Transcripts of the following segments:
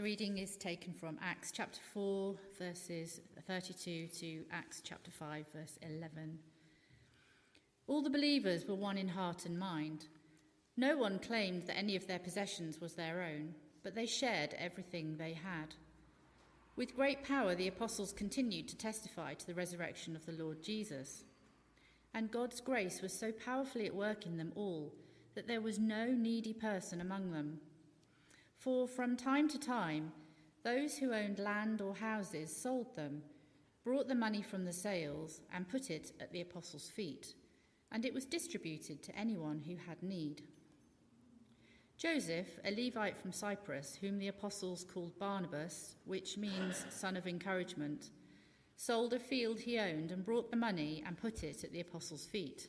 The reading is taken from Acts chapter 4, verses 32 to Acts chapter 5, verse 11. All the believers were one in heart and mind. No one claimed that any of their possessions was their own, but they shared everything they had. With great power, the apostles continued to testify to the resurrection of the Lord Jesus. And God's grace was so powerfully at work in them all that there was no needy person among them. For from time to time, those who owned land or houses sold them, brought the money from the sales, and put it at the apostles' feet, and it was distributed to anyone who had need. Joseph, a Levite from Cyprus, whom the apostles called Barnabas, which means son of encouragement, sold a field he owned and brought the money and put it at the apostles' feet.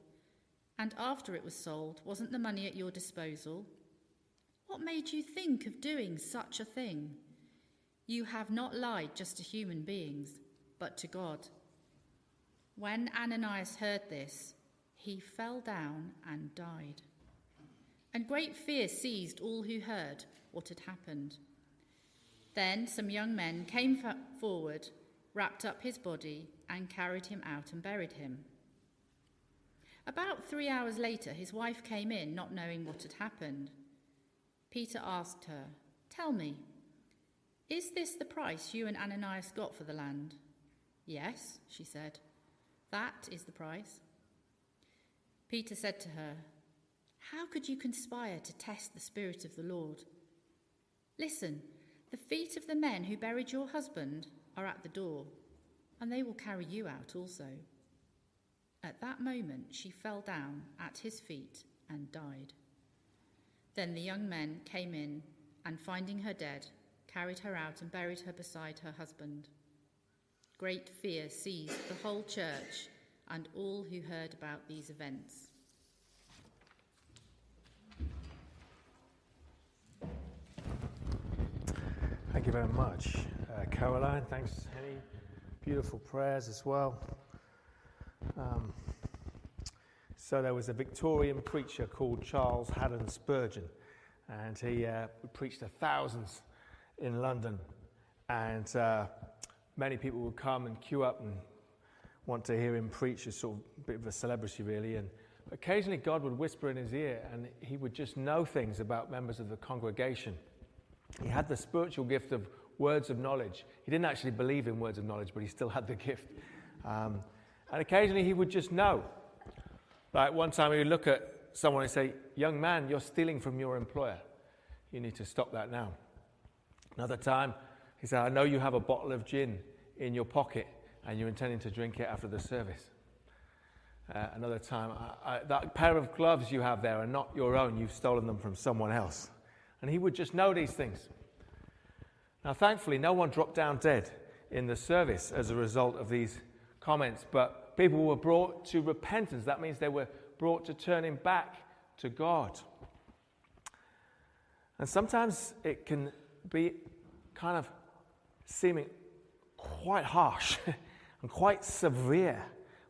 And after it was sold, wasn't the money at your disposal? What made you think of doing such a thing? You have not lied just to human beings, but to God. When Ananias heard this, he fell down and died. And great fear seized all who heard what had happened. Then some young men came forward, wrapped up his body, and carried him out and buried him. About three hours later, his wife came in, not knowing what had happened. Peter asked her, Tell me, is this the price you and Ananias got for the land? Yes, she said. That is the price. Peter said to her, How could you conspire to test the Spirit of the Lord? Listen, the feet of the men who buried your husband are at the door, and they will carry you out also. At that moment, she fell down at his feet and died. Then the young men came in and, finding her dead, carried her out and buried her beside her husband. Great fear seized the whole church and all who heard about these events. Thank you very much, uh, Caroline. Thanks, Henny. Beautiful prayers as well. Um, so there was a Victorian preacher called Charles Haddon Spurgeon, and he uh, preached to thousands in London. And uh, many people would come and queue up and want to hear him preach as sort of a bit of a celebrity, really. And occasionally God would whisper in his ear, and he would just know things about members of the congregation. He had the spiritual gift of words of knowledge. He didn't actually believe in words of knowledge, but he still had the gift. Um, and occasionally he would just know. Like one time he would look at someone and say, Young man, you're stealing from your employer. You need to stop that now. Another time he said, I know you have a bottle of gin in your pocket and you're intending to drink it after the service. Uh, another time, I, I, that pair of gloves you have there are not your own. You've stolen them from someone else. And he would just know these things. Now, thankfully, no one dropped down dead in the service as a result of these comments, but people were brought to repentance. That means they were brought to turning back to God. And sometimes it can be kind of seeming quite harsh and quite severe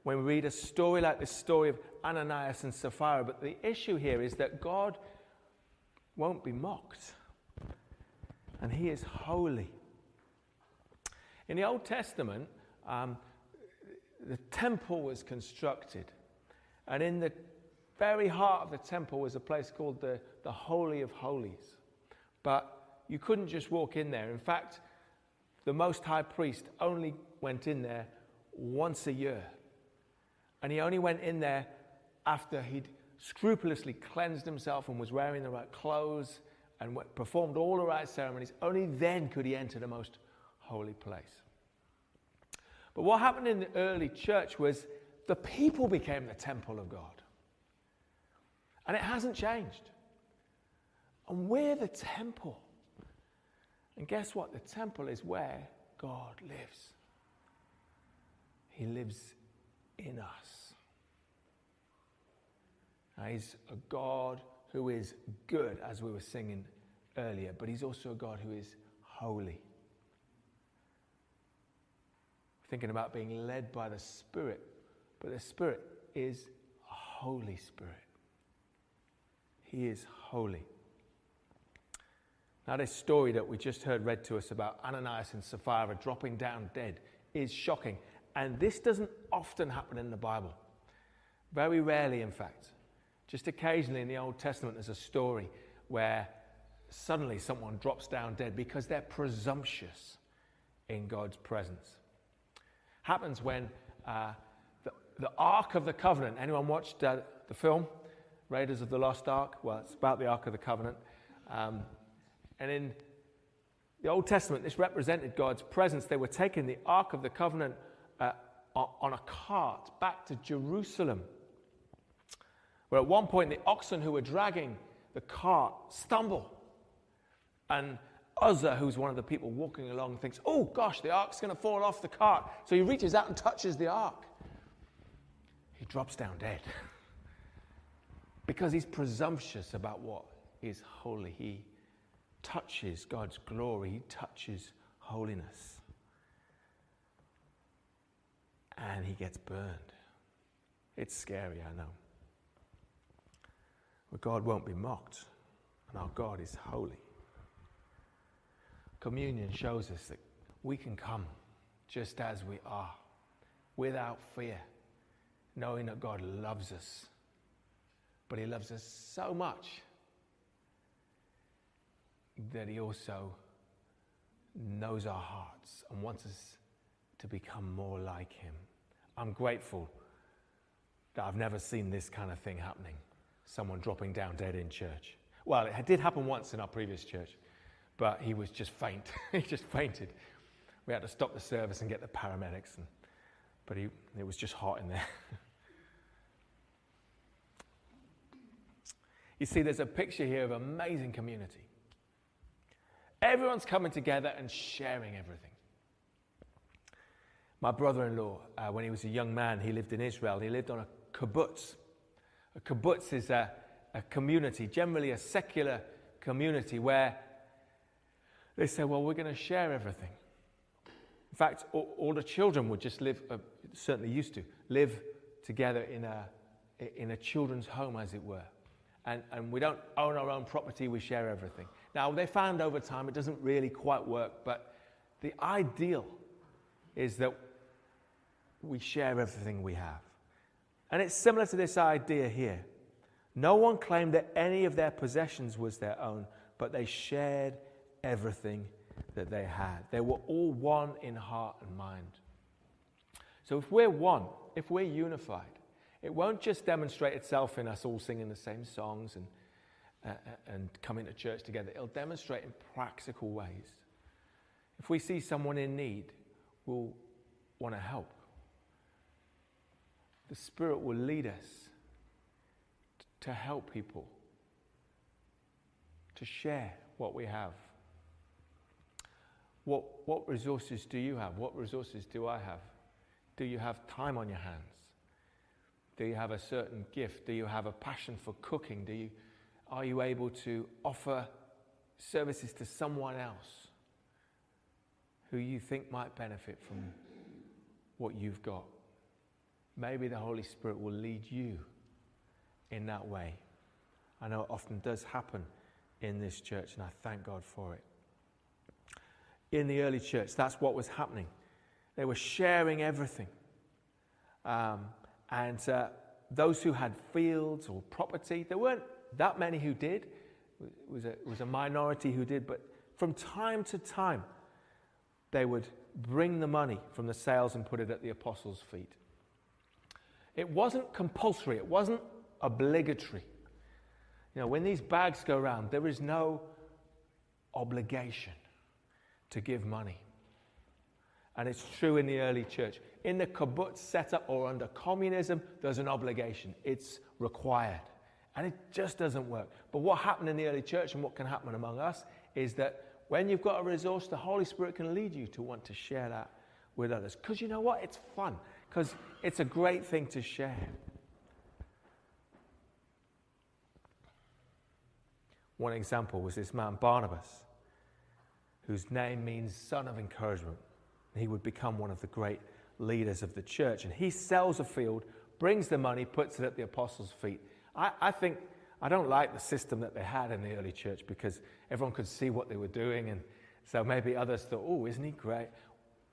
when we read a story like this story of Ananias and Sapphira. But the issue here is that God won't be mocked, and He is holy. In the Old Testament, um, the temple was constructed. And in the very heart of the temple was a place called the, the Holy of Holies. But you couldn't just walk in there. In fact, the Most High Priest only went in there once a year. And he only went in there after he'd scrupulously cleansed himself and was wearing the right clothes and performed all the right ceremonies. Only then could he enter the most holy place. But what happened in the early church was the people became the temple of God. And it hasn't changed. And we're the temple. And guess what? The temple is where God lives. He lives in us. Now, he's a God who is good, as we were singing earlier, but He's also a God who is holy. Thinking about being led by the Spirit, but the Spirit is a Holy Spirit. He is holy. Now, this story that we just heard read to us about Ananias and Sapphira dropping down dead is shocking. And this doesn't often happen in the Bible. Very rarely, in fact. Just occasionally in the Old Testament, there's a story where suddenly someone drops down dead because they're presumptuous in God's presence. Happens when uh, the, the Ark of the Covenant, anyone watched uh, the film Raiders of the Lost Ark? Well, it's about the Ark of the Covenant. Um, and in the Old Testament, this represented God's presence. They were taking the Ark of the Covenant uh, on a cart back to Jerusalem. Where at one point the oxen who were dragging the cart stumble. And Uzzah, who's one of the people walking along, thinks, oh gosh, the ark's going to fall off the cart. So he reaches out and touches the ark. He drops down dead. because he's presumptuous about what is holy. He touches God's glory, he touches holiness. And he gets burned. It's scary, I know. But God won't be mocked, and our God is holy. Communion shows us that we can come just as we are, without fear, knowing that God loves us. But He loves us so much that He also knows our hearts and wants us to become more like Him. I'm grateful that I've never seen this kind of thing happening someone dropping down dead in church. Well, it did happen once in our previous church, but he was just faint. he just fainted. We had to stop the service and get the paramedics, and, but he, it was just hot in there. you see, there's a picture here of amazing community. Everyone's coming together and sharing everything. My brother in law, uh, when he was a young man, he lived in Israel. He lived on a kibbutz, a kibbutz is a, a community, generally a secular community, where they said, well, we're going to share everything. In fact, all, all, the children would just live, uh, certainly used to, live together in a, in a children's home, as it were. And, and we don't own our own property, we share everything. Now, they found over time it doesn't really quite work, but the ideal is that we share everything we have. And it's similar to this idea here. No one claimed that any of their possessions was their own, but they shared everything that they had. They were all one in heart and mind. So if we're one, if we're unified, it won't just demonstrate itself in us all singing the same songs and, uh, and coming to church together. It'll demonstrate in practical ways. If we see someone in need, we'll want to help the Spirit will lead us to help people, to share what we have. What, what resources do you have? What resources do I have? Do you have time on your hands? Do you have a certain gift? Do you have a passion for cooking? Do you, are you able to offer services to someone else who you think might benefit from what you've got? maybe the Holy Spirit will lead you in that way. I know it often does happen in this church, and I thank God for it. In the early church, that's what was happening. They were sharing everything. Um, and uh, those who had fields or property, there weren't that many who did. It was, a, it was a minority who did, but from time to time, they would bring the money from the sales and put it at the apostles' feet. It wasn't compulsory, it wasn't obligatory. You know, when these bags go around, there is no obligation to give money. And it's true in the early church. In the kibbutz setup or under communism, there's an obligation. It's required. And it just doesn't work. But what happened in the early church and what can happen among us is that When you've got a resource, the Holy Spirit can lead you to want to share that with others. Because you know what? It's fun, because it's a great thing to share. One example was this man, Barnabas, whose name means son of encouragement. He would become one of the great leaders of the church. And he sells a field, brings the money, puts it at the apostles' feet. I, I think, I don't like the system that they had in the early church because everyone could see what they were doing. And so maybe others thought, oh, isn't he great?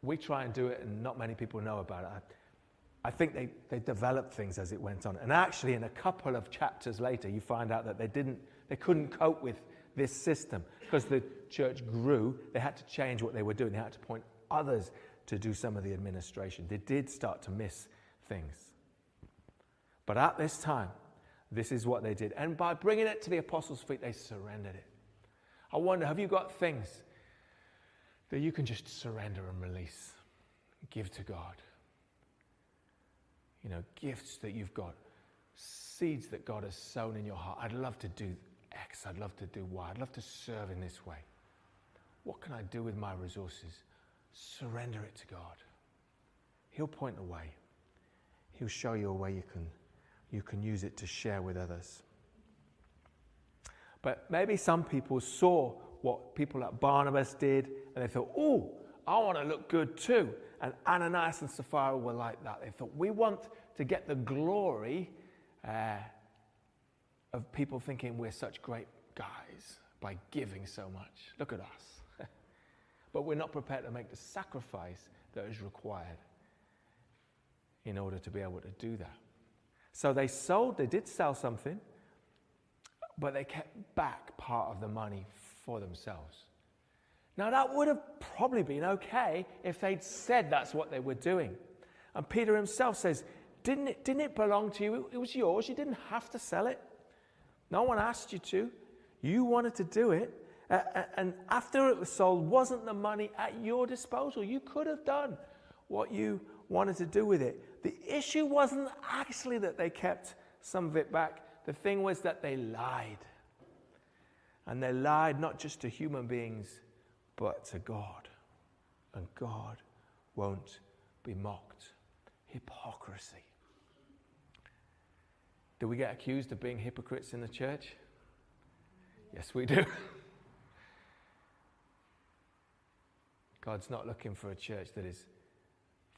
We try and do it, and not many people know about it. I, I think they, they developed things as it went on. And actually, in a couple of chapters later, you find out that they didn't, they couldn't cope with this system because the church grew. They had to change what they were doing. They had to point others to do some of the administration. They did start to miss things. But at this time, this is what they did. And by bringing it to the apostles' feet, they surrendered it. I wonder have you got things that you can just surrender and release, give to God? You know, gifts that you've got, seeds that God has sown in your heart. I'd love to do X, I'd love to do Y, I'd love to serve in this way. What can I do with my resources? Surrender it to God. He'll point the way. He'll show you a way you can, you can use it to share with others. But maybe some people saw what people like Barnabas did and they thought, oh, I want to look good too. And Ananias and Sapphira were like that. They thought, we want to get the glory uh, of people thinking we're such great guys by giving so much. Look at us but we're not prepared to make the sacrifice that is required in order to be able to do that. So they sold, they did sell something, but they kept back part of the money for themselves. Now, that would have probably been okay if they'd said that's what they were doing. And Peter himself says, Didn't it, didn't it belong to you? It was yours. You didn't have to sell it. No one asked you to. You wanted to do it. And after it was sold, wasn't the money at your disposal? You could have done what you wanted to do with it. The issue wasn't actually that they kept some of it back, the thing was that they lied. And they lied not just to human beings, but to God. And God won't be mocked. Hypocrisy. Do we get accused of being hypocrites in the church? Yes, we do. God's not looking for a church that is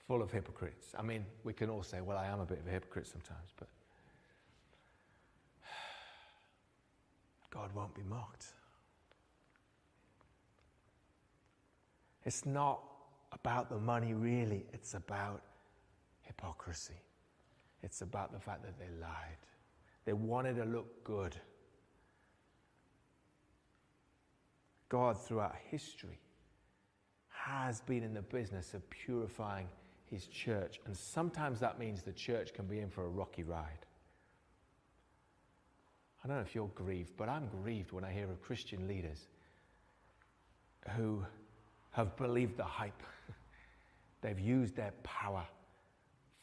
full of hypocrites. I mean, we can all say, well, I am a bit of a hypocrite sometimes, but God won't be mocked. It's not about the money, really, it's about hypocrisy. It's about the fact that they lied. They wanted to look good. God, throughout history, has been in the business of purifying his church. And sometimes that means the church can be in for a rocky ride. I don't know if you're grieved, but I'm grieved when I hear of Christian leaders who have believed the hype. They've used their power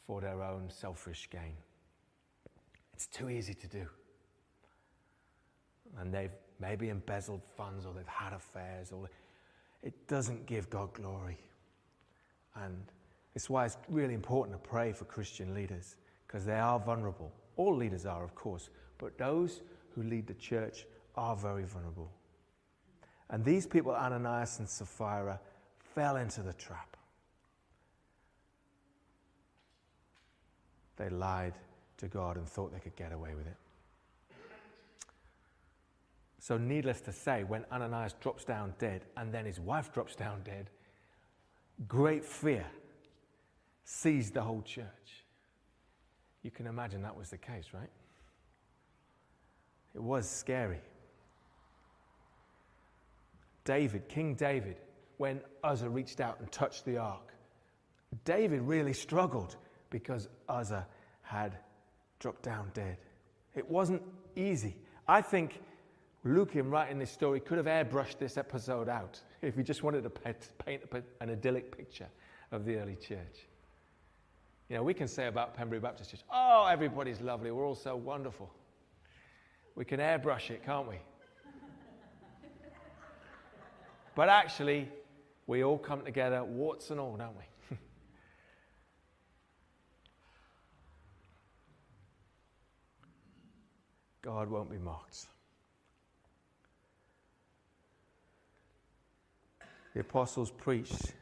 for their own selfish gain. It's too easy to do. And they've maybe embezzled funds or they've had affairs or it doesn't give God glory. And it's why it's really important to pray for Christian leaders because they are vulnerable. All leaders are, of course, but those who lead the church are very vulnerable. And these people, Ananias and Sapphira, fell into the trap. They lied to God and thought they could get away with it. So, needless to say, when Ananias drops down dead and then his wife drops down dead, great fear seized the whole church. You can imagine that was the case, right? It was scary. David, King David, when Uzzah reached out and touched the ark, David really struggled because Uzzah had dropped down dead. It wasn't easy. I think Luke, in writing this story, could have airbrushed this episode out if he just wanted to paint an idyllic picture of the early church. You know, we can say about Pembury Baptist Church, oh, everybody's lovely, we're all so wonderful. We can airbrush it, can't we? But actually, we all come together, warts and all, don't we? God won't be mocked. The apostles preached,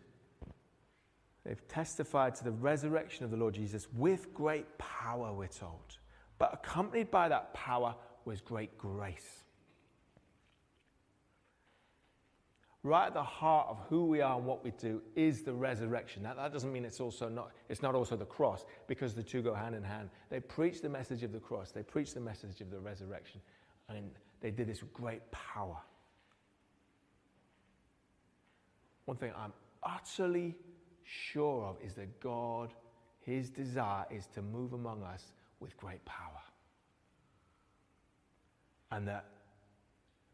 they've testified to the resurrection of the Lord Jesus with great power, we're told. But accompanied by that power was great grace. Right at the heart of who we are and what we do is the resurrection. Now, that doesn't mean it's also not, it's not also the cross, because the two go hand in hand. They preach the message of the cross, they preach the message of the resurrection, and they did this with great power. One thing I'm utterly sure of is that God, His desire is to move among us with great power. And that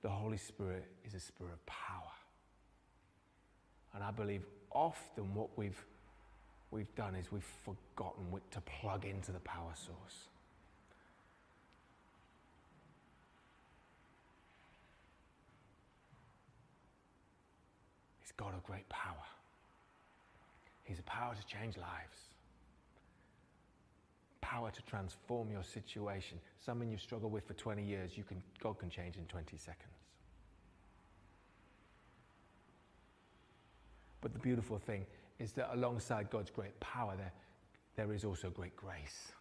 the Holy Spirit is a spirit of power. And I believe often what we've, we've done is we've forgotten to plug into the power source. He's God of great power. He's a power to change lives, power to transform your situation. Something you've struggled with for 20 years, you can, God can change in 20 seconds. But the beautiful thing is that alongside God's great power, there, there is also great grace.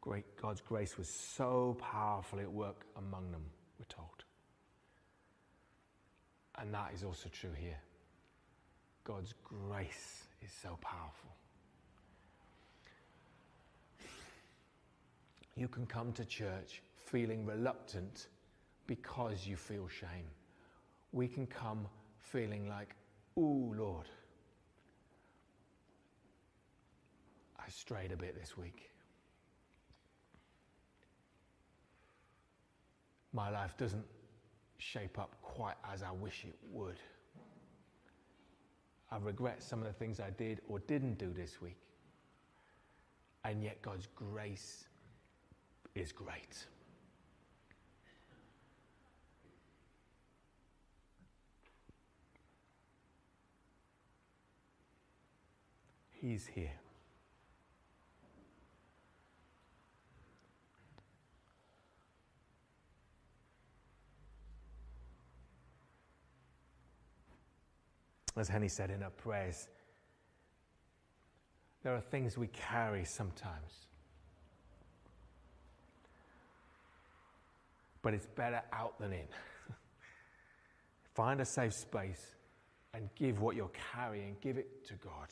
Great God's grace was so powerfully at work among them, we're told. And that is also true here. God's grace is so powerful. You can come to church feeling reluctant because you feel shame. We can come feeling like, Ooh, Lord, I strayed a bit this week. My life doesn't shape up quite as I wish it would. I regret some of the things I did or didn't do this week. And yet, God's grace is great. He's here. As Henny said in her prayers, there are things we carry sometimes. But it's better out than in. Find a safe space and give what you're carrying, give it to God.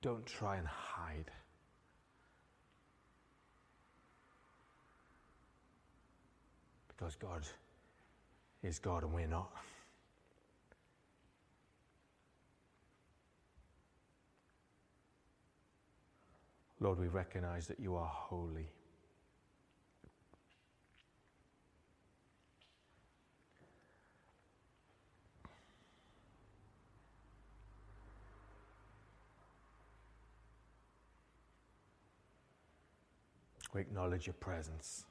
Don't try and hide. Because God is God and we're not. Lord, we recognize that you are holy. We acknowledge your presence.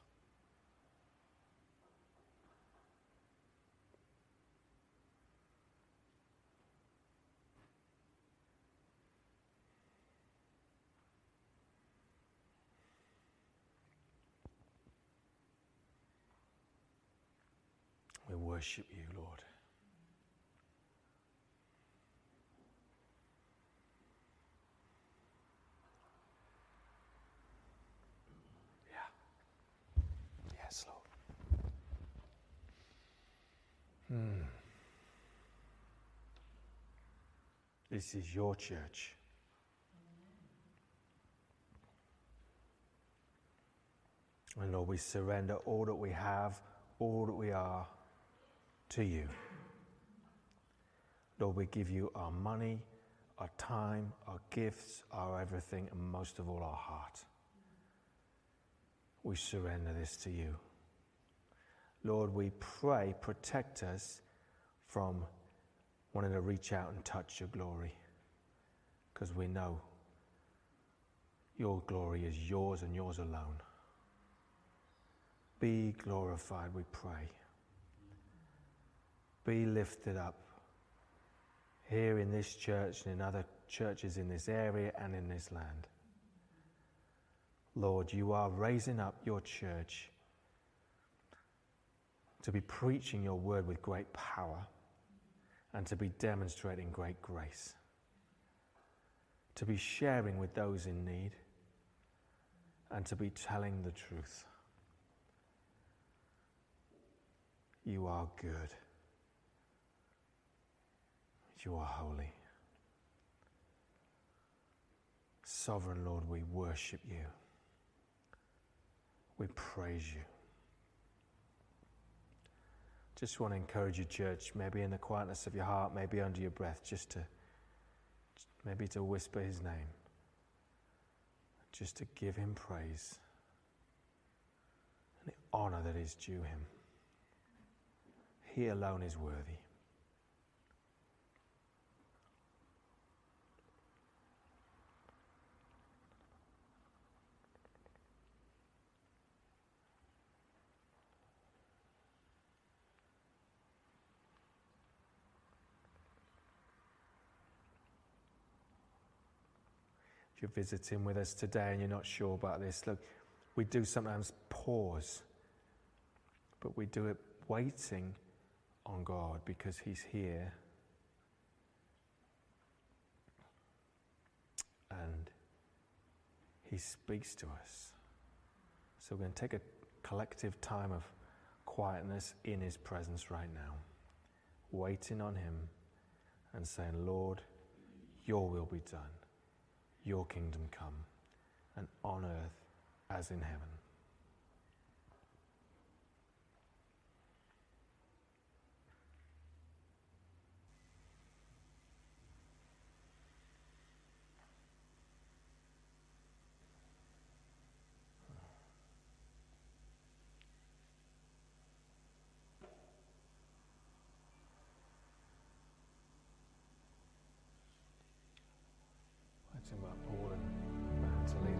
We worship you, Lord. This is your church. And Lord, we surrender all that we have, all that we are to you. Lord, we give you our money, our time, our gifts, our everything, and most of all, our heart. We surrender this to you. Lord, we pray, protect us from wanting to reach out and touch your glory because we know Your glory is yours and yours alone. Be glorified, we pray. Be lifted up here in this church and in other churches in this area and in this land. Lord, you are raising up your church to be preaching your word with great power and to be demonstrating great grace, to be sharing with those in need, and to be telling the truth. You are good. You are holy. Sovereign Lord, we worship you. We praise you. Just want to encourage you, church, maybe in the quietness of your heart, maybe under your breath, just to maybe to whisper his name, just to give him praise and the honor that is due him. He alone is worthy. You're visiting with us today and you're not sure about this, look, we do sometimes pause, but we do it waiting on God because He's here. And He speaks to us. So we're going to take a collective time of quietness in His presence right now, waiting on Him and saying, Lord, your will be done your kingdom come, and on earth as in heaven.